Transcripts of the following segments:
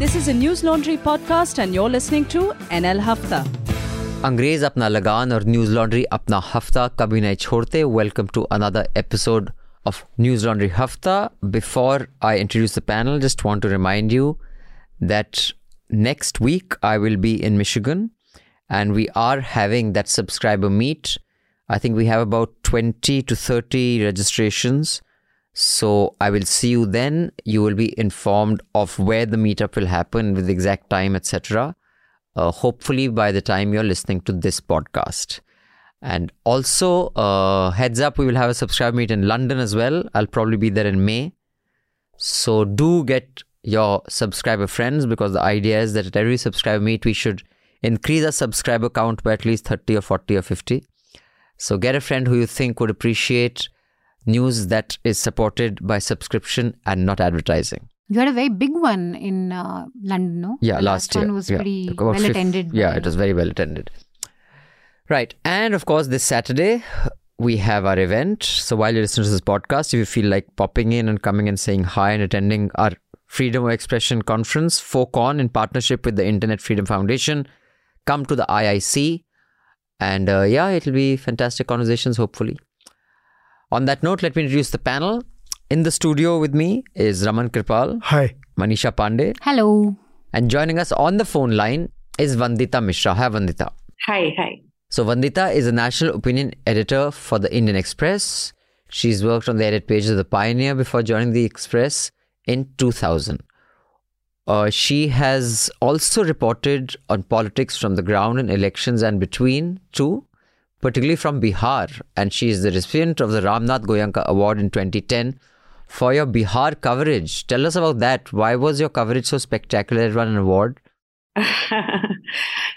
This is a Newslaundry podcast, and you're listening to NL Hafta. अंग्रेज अपना लगान और न्यूज लॉन्ड्री अपना हफ्ता कभी नहीं छोड़ते welcome to another episode of Newslaundry Hafta before I introduce the panel just want to remind you that next week I will be in Michigan and we are having that subscriber meet I think we have about 20 to 30 registrations so I will see you then. You will be informed of where the meetup will happen with the exact time, etc. Uh, hopefully by the time you're listening to this podcast. And also, uh, heads up, we will have a subscribe meet in London as well. I'll probably be there in May. So do get your subscriber friends because the idea is that at every subscriber meet, we should increase our subscriber count by at least 30 or 40 or 50. So get a friend who you think would appreciate news that is supported by subscription and not advertising. You had a very big one in uh, London, no? Yeah, The last, year. one was yeah. pretty About well fif- attended. Yeah, it was very well attended. Right. And of course, this Saturday, we have our event. So while you're listening to this podcast, if you feel like popping in and coming and saying hi and attending our Freedom of Expression conference, FOCON, in partnership with the Internet Freedom Foundation, come to the IIC. And uh, yeah, it'll be fantastic conversations, hopefully. On that note, let me introduce the panel. In the studio with me is Raman Kirpal, Hi. Manisha Pande, Hello. and joining us on the phone line is Vandita Mishra. Hi, Vandita. Hi, hi. So, Vandita is a national opinion editor for the Indian Express. She's worked on the edit pages of the Pioneer before joining the Express in 2000. Uh, she has also reported on politics from the ground in elections and between, too, particularly from Bihar. And she is the recipient of the Ramnath Goenka Award in 2010 for your Bihar coverage. Tell us about that. Why was your coverage so spectacular? It won an award.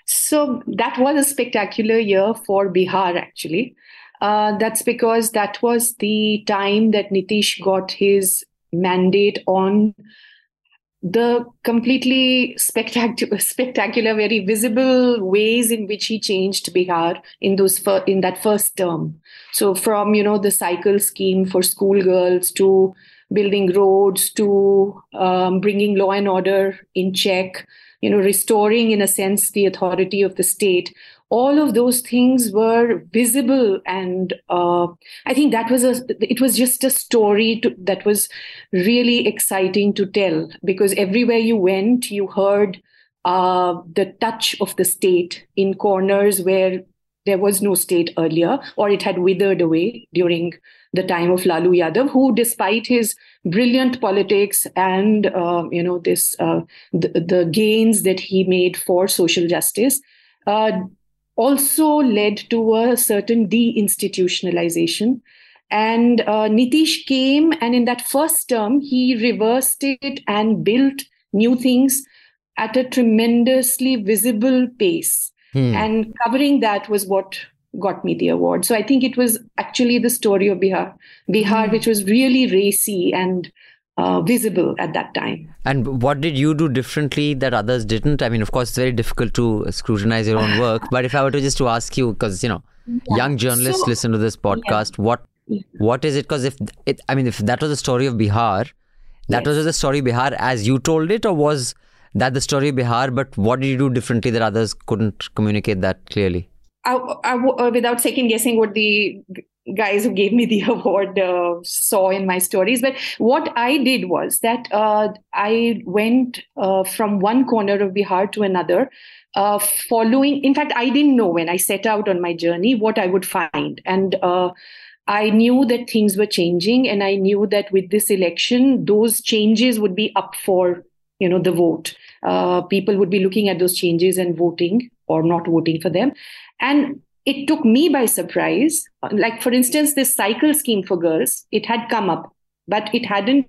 so that was a spectacular year for Bihar, actually. Uh, that's because that was the time that Nitish got his mandate on the completely spectacular, spectacular, very visible ways in which he changed Bihar in those fir- in that first term. So from you know the cycle scheme for schoolgirls to building roads to um, bringing law and order in check, you know, restoring in a sense the authority of the state. All of those things were visible, and uh, I think that was a. It was just a story to, that was really exciting to tell because everywhere you went, you heard uh, the touch of the state in corners where there was no state earlier, or it had withered away during the time of Lalu Yadav, who, despite his brilliant politics and uh, you know this uh, the, the gains that he made for social justice, uh, also led to a certain deinstitutionalization. And uh, Nitish came, and in that first term, he reversed it and built new things at a tremendously visible pace. Hmm. And covering that was what got me the award. So I think it was actually the story of Bihar, Bihar, which was really racy and uh, visible at that time. And what did you do differently that others didn't? I mean, of course, it's very difficult to scrutinize your own work. but if I were to just to ask you, because you know, young journalists So- listen to this podcast, what what is it? Because if it, I mean, if that was the story of Bihar, that was the story of Bihar as you told it, or was that the story of Bihar? But what did you do differently that others couldn't communicate that clearly? I, I uh, without second guessing what the guys who gave me the award uh, saw in my stories. But what I did was that uh, I went uh, from one corner of Bihar to another, uh, following. In fact, I didn't know when I set out on my journey what I would find, and uh, I knew that things were changing, and I knew that with this election, those changes would be up for you know the vote. Uh, people would be looking at those changes and voting or not voting for them. And it took me by surprise. Like, for instance, this cycle scheme for girls, it had come up, but it hadn't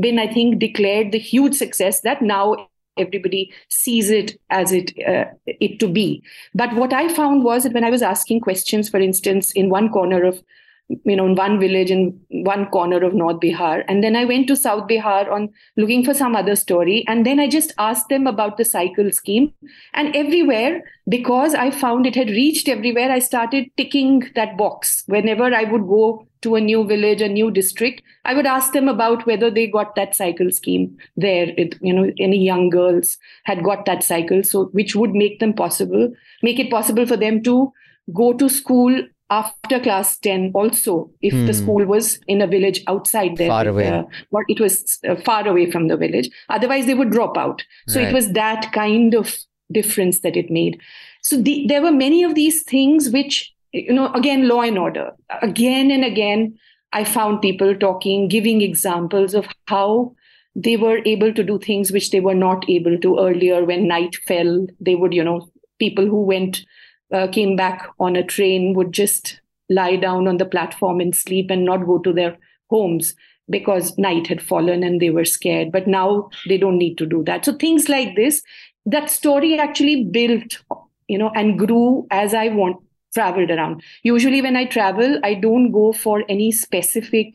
been, I think, declared the huge success that now everybody sees it as it uh, it to be. But what I found was that when I was asking questions, for instance, in one corner of you know, in one village in one corner of North Bihar. And then I went to South Bihar on looking for some other story. And then I just asked them about the cycle scheme. And everywhere, because I found it had reached everywhere, I started ticking that box whenever I would go to a new village, a new district, I would ask them about whether they got that cycle scheme there. It, you know, any young girls had got that cycle, so which would make them possible, make it possible for them to go to school after class 10 also if the Hmm. school was in a village outside there Far away. uh, or it was uh, far away from the village otherwise they would drop out so Right. it was that kind of difference that it made so the, there were many of these things which you know again law and order again and again i found people talking giving examples of how they were able to do things which they were not able to earlier when night fell they would you know people who went uh, came back on a train would just lie down on the platform and sleep and not go to their homes because night had fallen and they were scared. But now they don't need to do that. So things like this that story actually built you know and grew as i want traveled around. Usually when i travel i don't go for any specific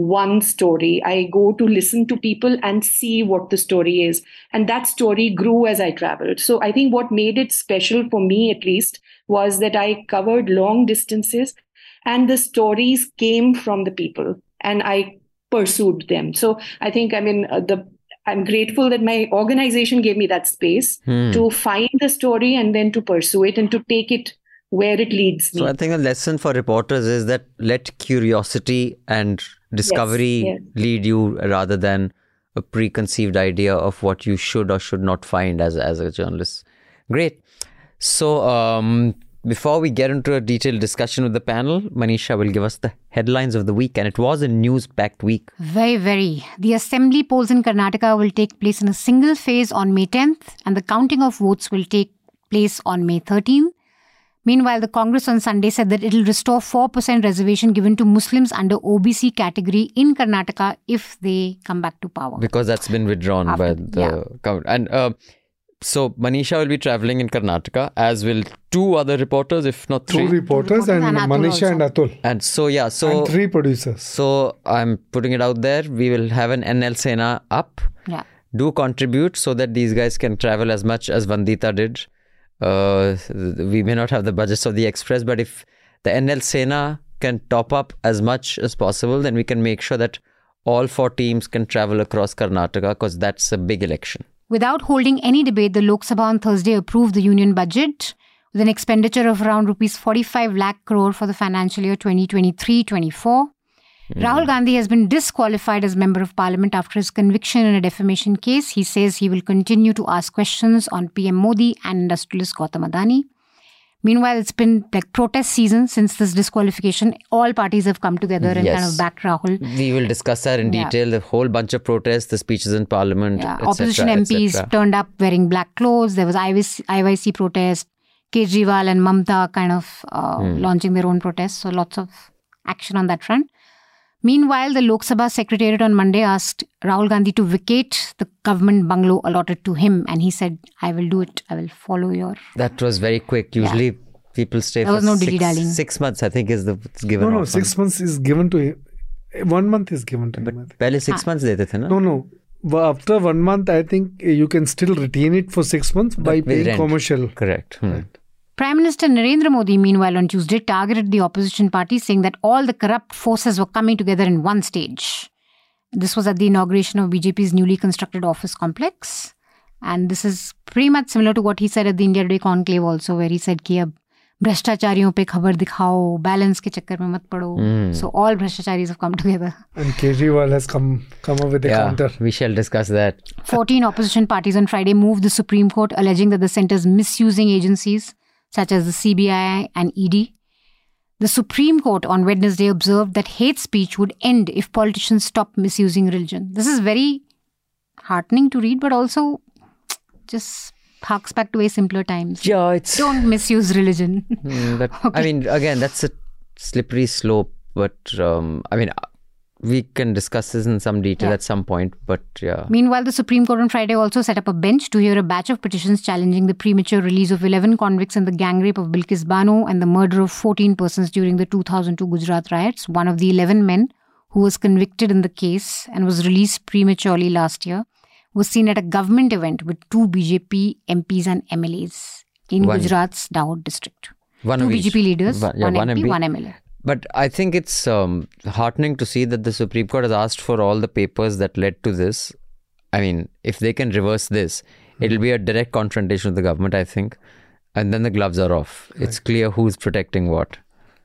one story. I go to listen to people and see what the story is. And that story grew as i traveled. So i think what made it special for me at least was that i covered long distances and the stories came from the people and i pursued them. So i think i mean uh, the i'm grateful that my organization gave me that space Hmm. to find the story and then to pursue it and to take it where it leads me. So I think a lesson for reporters is that let curiosity and discovery yes. lead you rather than a preconceived idea of what you should or should not find as as a journalist. Great. So um, before we get into a detailed discussion with the panel, Manisha will give us the headlines of the week, and it was a news-packed week. Very, very. The assembly polls in Karnataka will take place in a single phase on May 10th, and the counting of votes will take place on May 13th. Meanwhile, the Congress on Sunday said that it will restore 4% reservation given to Muslims under OBC category in Karnataka if they come back to power. because that's been withdrawn by the yeah. government. And uh, so Manisha will be traveling in Karnataka, as will two other reporters, if not Two three. reporters reporters and, and Atul Manisha and Atul. And so yeah, so and three producers. so I'm putting it out there. We will have an NL Sena up. Yeah. Do contribute so that these guys can travel as much as Vandita did. Uh, we may not have the budgets of the express, but if the NL Sena can top up as much as possible, then we can make sure that all four teams can travel across Karnataka because that's a big election. Without holding any debate, the Lok Sabha on Thursday approved the union budget with an expenditure of around rupees 45 lakh crore for the financial year 2023-24. Rahul Gandhi has been disqualified as member of parliament after his conviction in a defamation case. He says he will continue to ask questions on PM Modi and industrialist Gautam Adani. Meanwhile, it's been like protest season since this disqualification. All parties have come together and kind of backed Rahul. We will discuss that in Yeah. detail. The whole bunch of protests, the speeches in parliament, Yeah, etc., opposition MPs turned up wearing black clothes. There was IYC, IYC protest. Kejriwal and Mamta kind of uh, Hmm. launching their own protests. So lots of action on that front. Meanwhile, the Lok Sabha Secretariat on Monday asked Rahul Gandhi to vacate the government bungalow allotted to him, and he said, I will do it. I will follow your. That was very quick. Usually, yeah. people stay there for no six, six, months, I think, is the given. No, no, six months is given to him. One month is given to but him. Six ah. months dete the? No, no. After one month, I think you can still retain it for six months by paying rent. commercial. Correct. Hmm. Right. Prime Minister Narendra Modi, meanwhile, on Tuesday, targeted the opposition party, saying that all the corrupt forces were coming together in one stage. This was at the inauguration of BJP's newly constructed office complex. And this is pretty much similar to what he said at the India Day conclave also, where he said कि अब भ्रष्टाचारियों पे खबर दिखाओ balance के चक्कर में मत पड़ो so all भ्रष्टाचारीज have come together And Kejriwal has come come up with a Yeah, counter. we shall discuss that. 14 opposition parties on Friday moved the Supreme Court alleging that the centre is misusing agencies such as the CBI and ED. The Supreme Court on Wednesday observed that hate speech would end if politicians stop misusing religion. This is very heartening to read, but also just harks back to way simpler times. Yeah, it's. Don't misuse religion. Hmm, but I mean, again, that's a slippery slope. But um, I mean, we can discuss this in some detail Yeah. at some point. But yeah, Meanwhile, the Supreme Court on Friday also set up a bench to hear a batch of petitions challenging the premature release of 11 convicts in the gang rape of Bilkis Bano and the murder of 14 persons during the 2002 Gujarat riots. One of the 11 men who was convicted in the case and was released prematurely last year was seen at a government event with two BJP MPs and MLAs in One- Gujarat's Dahod district. one two. BJP leaders, One- yeah, one MP. one MLA. But I think it's um, heartening to see that the Supreme Court has asked for all the papers that led to this. I mean, if they can reverse this, it'll be a direct confrontation with the government, I think. And then the gloves are off. It's clear who's protecting what.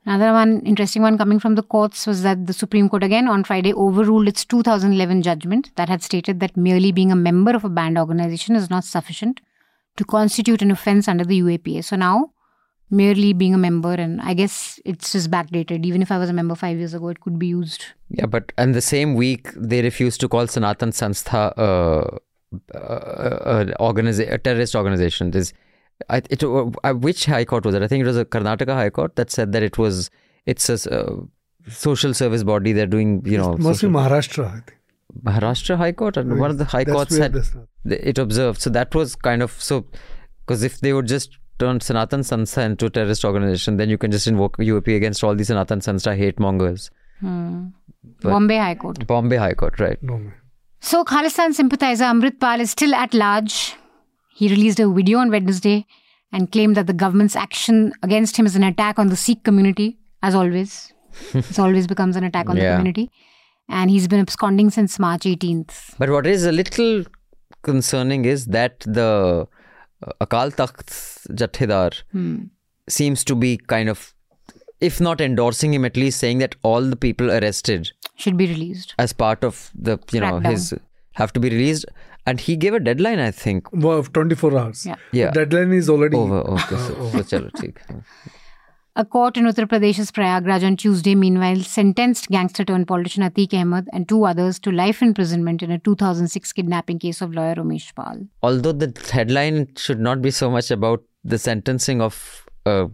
Another one, interesting one coming from the courts was that the Supreme Court again on Friday overruled its 2011 judgment that had stated that merely being a member of a banned organization is not sufficient to constitute an offense under the UAPA. So now, merely being a member, and I guess it's just backdated. Even if I was a member five years ago, it could be used. Yeah, but and the same week they refused to call Sanatan Sanstha uh, uh, uh, organiza- a terrorist organization. There's, I, it, uh, which high court was it? I think it was a Karnataka high court that said that it was it's a uh, social service body. They're doing you know It must be Maharashtra, I think. Maharashtra High Court and one of the high courts where said it observed. So that was kind of so because if they would just turn Sanatan Sanstha into a terrorist organization, then you can just invoke UAP against all these Sanatan Sanstha hate mongers. Hmm. Bombay High Court. Bombay High Court, right? No, man. So, Khalistan sympathizer Amrit Pal is still at large. He released a video on Wednesday and claimed that the government's action against him is an attack on the Sikh community, as always. it always becomes an attack on the community. And he's been absconding since March 18th. But what is a little concerning is that the Akal Takht Jathedar Hmm. seems to be kind of, if not endorsing him, at least saying that all the people arrested Should be released. as part of the, you know, Crackdown. his have to be released. And he gave a deadline, I think. Well, 24 hours. Yeah. Yeah. Deadline is already Over. Okay. So, so chalo, theek. A court in Uttar Pradesh's Prayagraj on Tuesday, meanwhile, sentenced gangster turned politician Atiq Ahmed and two others to life imprisonment in a 2006 kidnapping case of lawyer Ramesh Pal. Although the headline should not be so much about the sentencing of uh,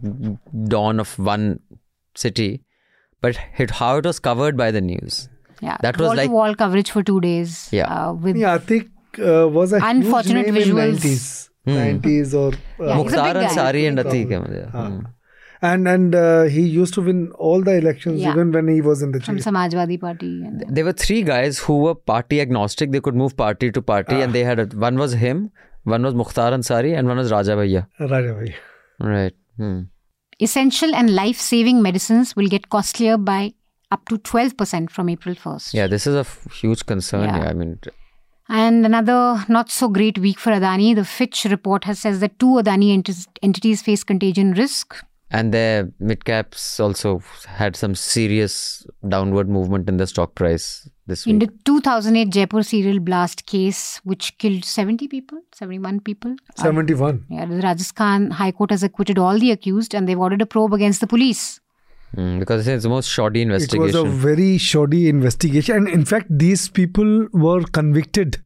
dawn of one city, but it, how it was covered by the news. Yeah, That was wall like- to wall coverage for two days. Yeah. uh, with Yeah, Atiq uh, was a Unfortunate huge name visuals. in 90s. 90s or uh, Yeah, Mukhtar big guy. Ansari and Atiq Ahmed. yeah. Ah. Hmm. And and uh, he used to win all the elections Yeah. even when he was in the from jail. Samajwadi Party. And, There were three guys who were party agnostic. They could move party to party, and they had a, one was him, one was Mukhtar Ansari, and one was Raja Bhaiya. Raja Bhai. Right. Hmm. essential and life-saving medicines will get costlier by up to 12% from April 1st. Yeah, this is a f- huge concern. Yeah. Yeah. I mean, And another not so great week for Adani. The Fitch report has says that two Adani ent- entities face contagion risk. And their mid caps also had some serious downward movement in the stock price this week. In week. the 2008 Jaipur serial blast case, which killed 70 people, 71 people. uh, 71. yeah, the Rajasthan High Court has acquitted all the accused and they've ordered a probe against the police. Hmm, because it's the most shoddy investigation. It was a very shoddy investigation. And in fact, these people were convicted,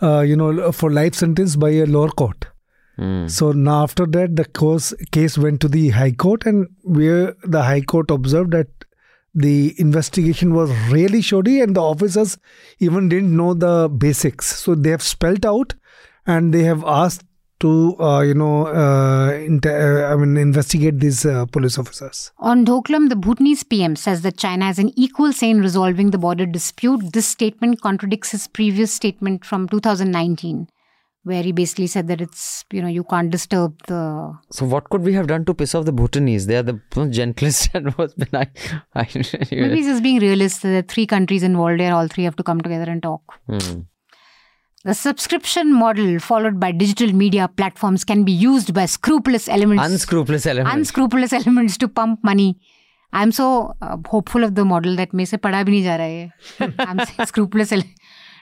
uh, you know, for life sentence by a lower court. Hmm. So now after that, the course, case went to the High Court, and where the High Court observed that the investigation was really shoddy, and the officers even didn't know the basics. So they have spelt out, and they have asked to, uh, you know, uh, inter- uh, I mean, investigate these uh, police officers. On Doklam, the Bhutanese PM says that China has an equal say in resolving the border dispute. This statement contradicts his previous statement from 2019, where he basically said that it's, you know, you can't disturb the. So what could we have done to piss off the Bhutanese? They are the most gentlest and most benign. I, Maybe he's just being realist. There are three countries involved here, all three have to come together and talk. Hmm. The subscription model followed by digital media platforms can be used by scrupulous elements. Unscrupulous element. unscrupulous elements to pump money. I'm so uh, hopeful of the model that मेरे से पढ़ा भी नहीं जा रहा है ये. I'm saying scrupulous ele-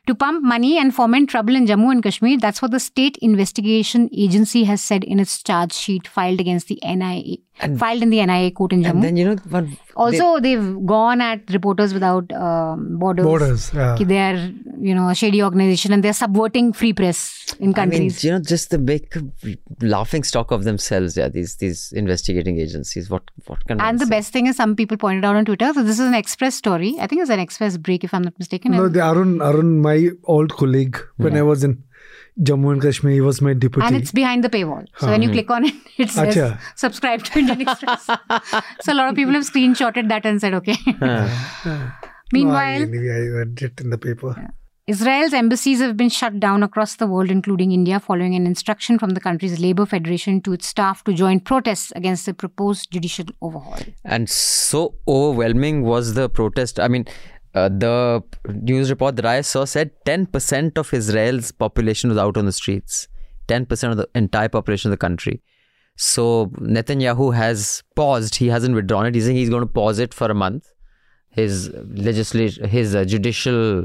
to pump money and foment trouble in Jammu and Kashmir. That's what the State Investigation Agency has said in its charge sheet filed against the NIA, And- filed in the NIA court in and Jammu. then you know what? also, they, have gone at Reporters Without um, Borders. Borders, yeah. कि They are, you know, a shady organization and they're subverting free press in countries. I mean, countries. you know, just the big laughing stock of themselves. Yeah, these these investigating agencies. What what can and the say? best thing is, some people pointed out on Twitter. So this is an Express story. I think it's an Express break, if I'm not mistaken. No, the Arun, Arun, my old colleague, when I was in Jammu and Kashmir, was my deputy. and it's behind the paywall. So when you click on it, it says Acha. subscribe to Indian Express. so a lot of people have screenshotted that and said, okay. No, I, Meanwhile, anyway, I read it in the paper. Israel's embassies have been shut down across the world, including India, following an instruction from the country's labor federation to its staff to join protests against the proposed judicial overhaul. And so overwhelming was the protest. I mean, uh, the news report that I saw said 10% of Israel's population was out on the streets. 10% of the entire population of the country. So Netanyahu has paused. He hasn't withdrawn it. He's saying he's going to pause it for a month. His legislation, his uh, judicial,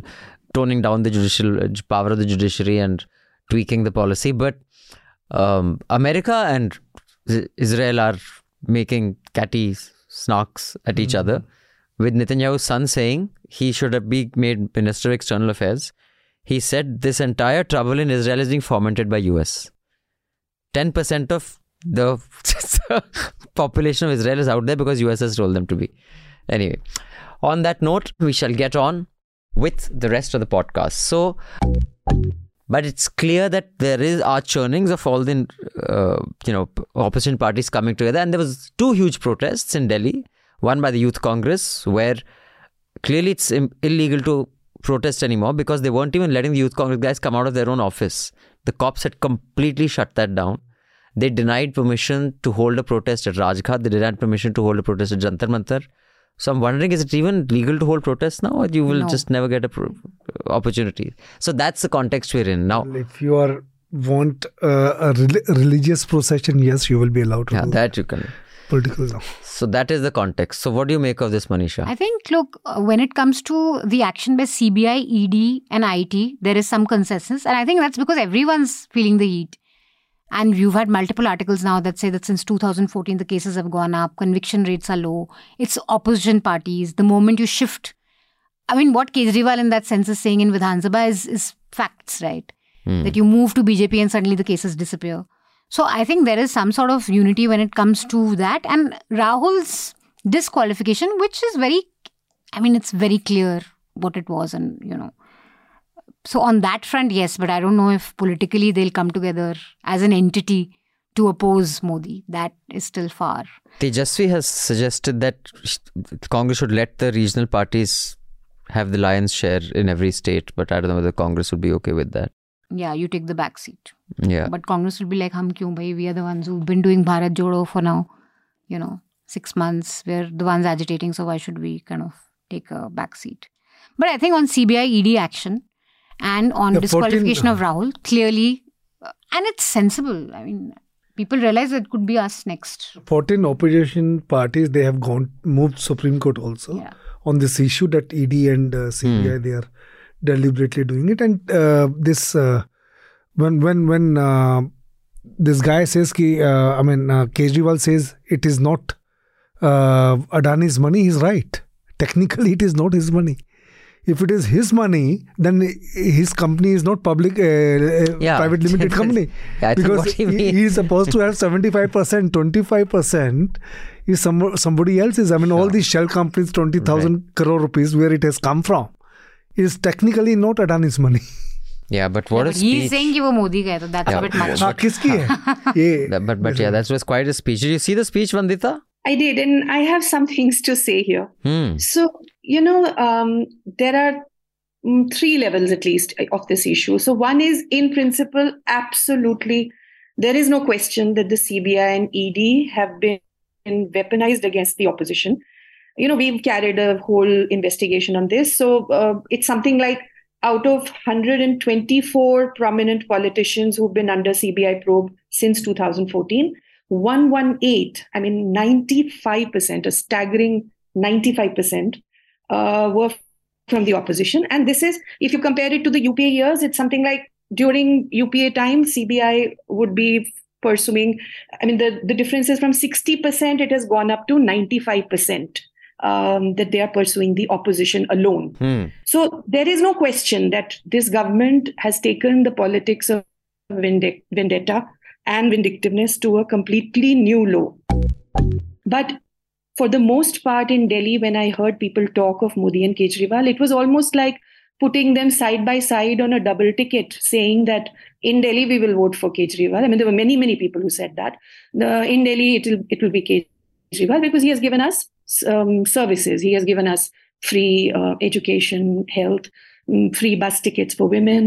toning down the judicial uh, power of the judiciary and tweaking the policy. But um, America and Israel are making catty snarks at each other. With Netanyahu's son saying he should have been made Minister of External Affairs. He said this entire trouble in Israel is being fomented by US. 10% of the population of Israel is out there because US has told them to be. Anyway, on that note, we shall get on with the rest of the podcast. So, but it's clear that there is are churnings of all the uh, you know opposition parties coming together, and there was two huge protests in Delhi. One by the Youth Congress, where clearly it's illegal to protest anymore because they weren't even letting the Youth Congress guys come out of their own office. The cops had completely shut that down. They denied permission to hold a protest at Rajghat. They denied permission to hold a protest at Jantar Mantar. So I'm wondering, is it even legal to hold protests now, or you will No. just never get a pro- opportunity? So that's the context we're in now. If you are want uh, a rel- religious procession, yes, you will be allowed to Yeah, do that you can. Political now. So that is the context. So what do you make of this, Manisha? I think, look, uh, when it comes to the action by CBI, ED, and IT, there is some consensus. And I think that's because everyone's feeling the heat. And you've had multiple articles now that say that since 2014, the cases have gone up, conviction rates are low. It's opposition parties. The moment you shift, I mean, what Kejriwal in that sense is saying in Vidhan Sabha is, is facts, right? That you move to BJP and suddenly the cases disappear. So I think there is some sort of unity when it comes to that. And Rahul's disqualification, which is very, I mean, it's very clear what it was, and you know. So on that front, yes, but I don't know if politically they'll come together as an entity to oppose Modi. That is still far. Tejasvi has suggested that Congress should let the regional parties have the lion's share in every state, but I don't know whether Congress would be okay with that. Yeah, you take the back seat. Yeah. But Congress will be like, hum kyun bhai? We are the ones who've been doing Bharat Jodo for now, you know, six months. We're the ones agitating, so why should we kind of take a back seat? But I think on CBI ED action and on The 14 disqualification of Rahul, clearly, uh, and it's sensible. I mean, people realize that it could be us next. 14 opposition parties, they have gone moved Supreme Court also Yeah. on this issue that ED and uh, CBI, they are deliberately doing it. And uh, this, uh, when, when, when uh, this guy says, ki, uh, I mean, uh, Kejriwal says it is not uh, Adani's money, he's right. Technically, it is not his money. If it is his money, then his company is not public, Yeah. private limited company. Yeah, because he he, is supposed to have 75%, 25% is some, somebody else's. I mean, all these shell companies, 20,000 crore rupees, where it has come from, is technically not Adani's money. Yeah, but what yeah, a speech. He's saying he was Modi guy, so that's yeah, a bit much. Haan, kiski hai? Ye, but but, yeah, that was quite a speech. Did you see the speech, Vandita? I did, and I have some things to say here. Hmm. So you know, um, there are mm, three levels at least of this issue. So one is, in principle, absolutely, there is no question that the CBI and ED have been weaponized against the opposition you know, we've carried a whole investigation on this. So, uh, it's something like out of 124 prominent politicians who've been under CBI probe since 2014, 118, I mean, 95%, a staggering 95%, uh, were from the opposition. And this is, if you compare it to the UPA years, it's something like during UPA time, CBI would be pursuing, I mean, the, the difference is from 60%, it has gone up to 95%. Um, that they are pursuing the opposition alone. Hmm. So there is no question that this government has taken the politics of vende- vendetta and vindictiveness to a completely new low. But for the most part in Delhi, when I heard people talk of Modi and Kejriwal, it was almost like putting them side by side on a double ticket, saying that in Delhi we will vote for Kejriwal. I mean, there were many, many people who said that. Uh, in Delhi, it will it will be Kejriwal because he has given us um, services. He has given us free uh, education, health. mm, free bus tickets for women,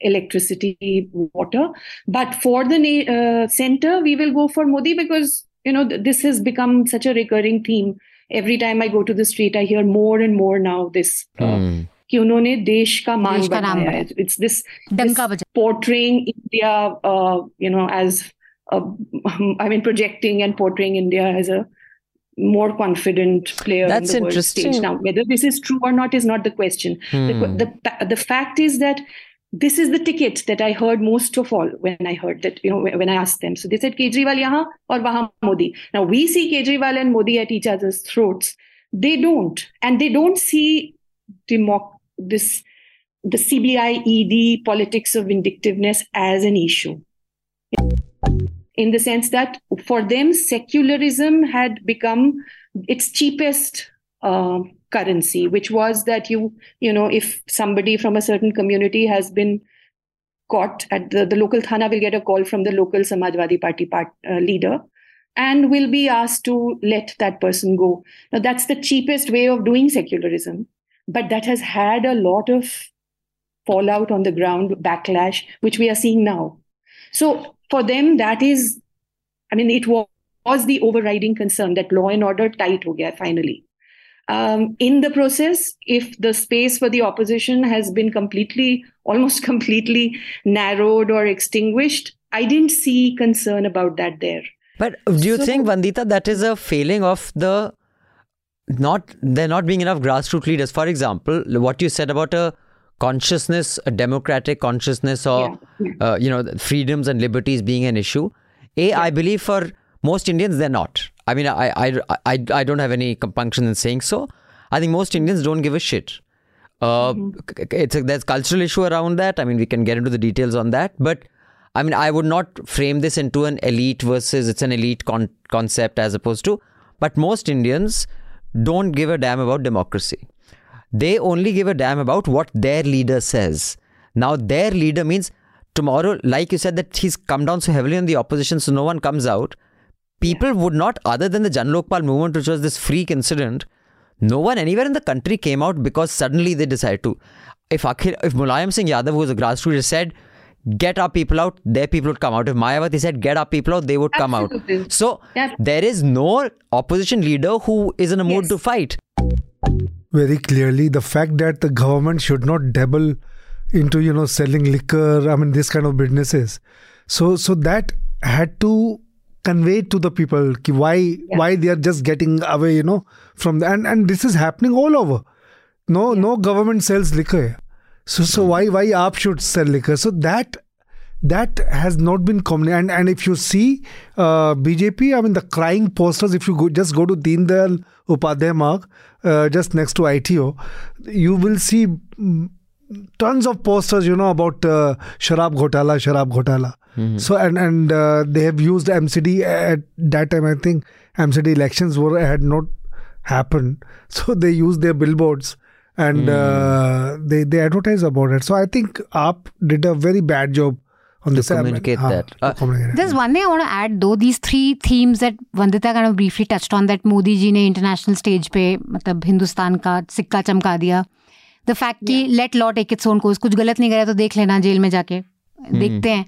electricity, water. But for the uh, center, we will go for Modi because you know this has become such a recurring theme. Every time I go to the street, I hear more and more now this. Uh, Hmm. कि उन्होंने देश का मान देश का नाम बढ़ाया है इट्स दिस डंका बजा portraying India, uh, you know, as a, I mean, projecting and more confident player That's in the world stage. interesting. Now, whether this is true or not is not the question. Hmm. The, the the fact is that this is the ticket that I heard most of all when I heard that, you know, when I asked them. So they said Kejriwal yahan or wahan Modi. Now we see Kejriwal and Modi at each other's throats. They don't, and they don't see democ- this the CBI ED politics of vindictiveness as an issue. In the sense that for them, secularism had become its cheapest uh, currency, which was that you, you know, if somebody from a certain community has been caught at the, the local thana will get a call from the local Samajwadi Party part, uh, leader and will be asked to let that person go. Now, that's the cheapest way of doing secularism, but that has had a lot of fallout on the ground, backlash, which we are seeing now. So, for them, that is, I mean, it was, was the overriding concern that law and order tight ho gaya finally. Um, in the process, if the space for the opposition has been completely, almost completely narrowed or extinguished, I didn't see concern about that there. But do you So- think, Vandita, that is a failing of the not there not being enough grassroots leaders? For example, what you said about a consciousness, a democratic consciousness, or Yeah, Uh, you know, freedoms and liberties being an issue. A, I believe for most Indians they're not. I mean, I, I, I, I don't have any compunction in saying so. I think most Indians don't give a shit. Uh, c- it's a, there's cultural issue around that. I mean, we can get into the details on that, but I mean, I would not frame this into an elite versus it's an elite con- concept as opposed to. But most Indians don't give a damn about democracy. They only give a damn about what their leader says. Now, their leader means tomorrow, like you said, that he's come down so heavily on the opposition, so no one comes out. People would not, other than the Jan Lokpal movement, which was this freak incident, no one anywhere in the country came out because suddenly they decided to. If Akhil, if Mulayam Singh Yadav, who was a grassroots, said, get our people out, their people would come out. If Mayawati said, get our people out, they would come out. Absolutely. So there is no opposition leader who is in a mood Yes. to fight. Very clearly the fact that the government should not dabble into you know selling liquor i mean this kind of businesses. So so that had to convey to the people ki why why they are just getting away you know from the, and and this is happening all over. No no government sells liquor. So so hmm. why why aap should sell liquor? So that that has not been common. And, and if you see uh, BJP, I mean, the crying posters, if you go, just go to Deen Dayal Upadhyay Marg, uh, just next to ITO, you will see mm, tons of posters, you know, about uh, Sharab Ghotala, Sharab Ghotala. So, and, and uh, they have used MCD at that time, I think MCD elections were had not happened. So they used their billboards and uh, they, they advertise about it. So I think AAP did a very bad job on this. communicate हाँ, that. to Uh, communicate. There's one thing I want to add though. These three themes that Vandita kind of briefly touched on that Modi ji ने international stage पे मतलब हिंदुस्तान का सिक्का चमका दिया. The fact कि let law take its own course. कुछ गलत नहीं करा तो देख लेना जेल में जाके देखते हैं.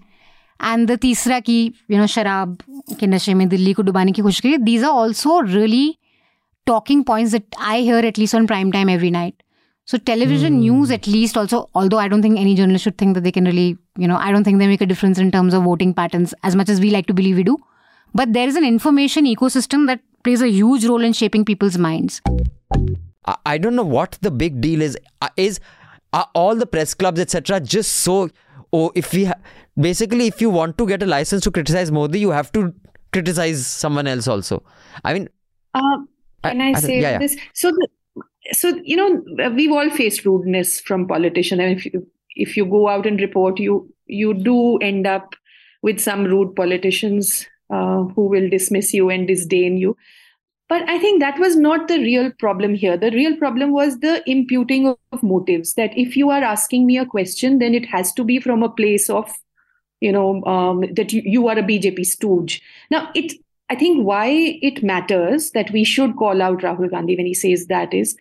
And the तीसरा की you know शराब के नशे में दिल्ली को डुबाने की कोशिश की. These are also really talking points that I hear at least on prime time every night. So television news, at least, also, although I don't think any journalist should think that they can really, you know, I don't think they make a difference in terms of voting patterns as much as we like to believe we do. But there is an information ecosystem that plays a huge role in shaping people's minds. I, I don't know what the big deal is. Uh, Is are all the press clubs etc. just so? Oh, if we ha- basically if you want to get a license to criticize Modi, you have to criticize someone else also. I mean, Uh, can I- I, I say yeah, yeah. this? So, the, so you know, we've all faced rudeness from politicians, and if you if you go out and report, you you do end up with some rude politicians uh, who will dismiss you and disdain you. But I think that was not the real problem here. The real problem was the imputing of, motives. That if you are asking me a question, then it has to be from a place of, you know, um, that you, you are a BJP stooge. Now, it I think why it matters that we should call out Rahul Gandhi when he says that is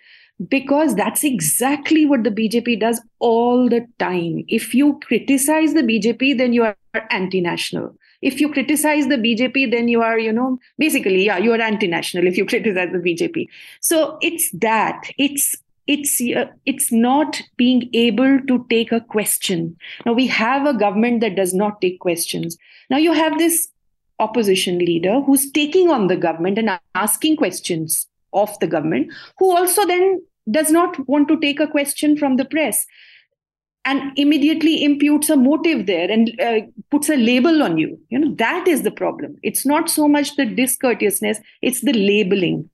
because that's exactly what the BJP does all the time. If you criticize the BJP, then you are anti national. If you criticize the BJP, then you are, you know, basically, yeah, you are anti national if you criticize the BJP. So it's that. It's it's uh, it's not being able to take a question now we have a government that does not take questions now you have this opposition leader who's taking on the government and asking questions of the government who also then does not want to take a question from the press and immediately imputes a motive there and uh, puts a label on you you know that is the problem it's not so much the discourteousness it's the labeling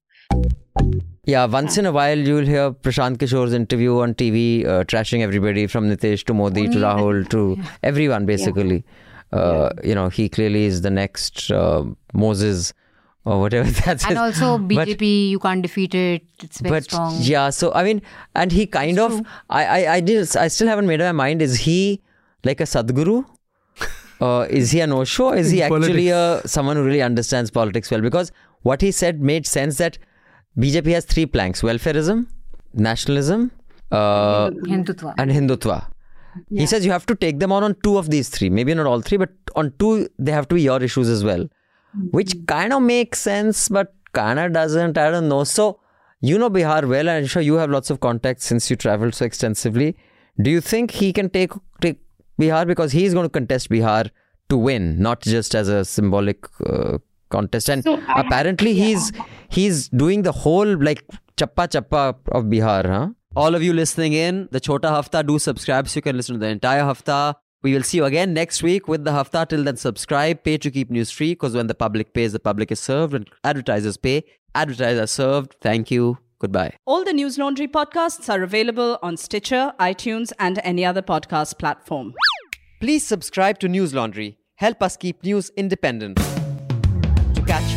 yeah, once in a while you'll hear Prashant Kishore's interview on TV, uh, trashing everybody from Nitish to Modi to Rahul to everyone, basically. Yeah. Uh, yeah. You know, he clearly is the next uh, Moses or whatever that's and also BJP but, you can't defeat it. It's very but, strong. yeah so I mean and he kind it's of I, I I did I still haven't made up my mind. Is he like a Sadhguru uh, is he an Osho is he actually a someone who really understands politics well? Because what he said made sense that BJP has three planks. Welfareism nationalism uh, Hindutva. and Hindutva. Yeah. he says you have to take them on on two of these three. Maybe not all three but on two they have to be your issues as well which kind of makes sense, but kind of doesn't. I don't know. So, you know Bihar well, and I'm sure you have lots of contacts since you traveled so extensively. Do you think he can take take Bihar because he's going to contest Bihar to win, not just as a symbolic uh, contest? And so, apparently, yeah. he's he's doing the whole like chappa chappa of Bihar, huh? All of you listening in, the Chota Hafta, do subscribe so you can listen to the entire Hafta. We will see you again next week with the Hafta. Till then, subscribe, pay to keep news free because when the public pays, the public is served. and advertisers pay, advertisers served. Thank you. Goodbye. All the Newslaundry podcasts are available on Stitcher, iTunes, and any other podcast platform. Please subscribe to Newslaundry. Help us keep news independent.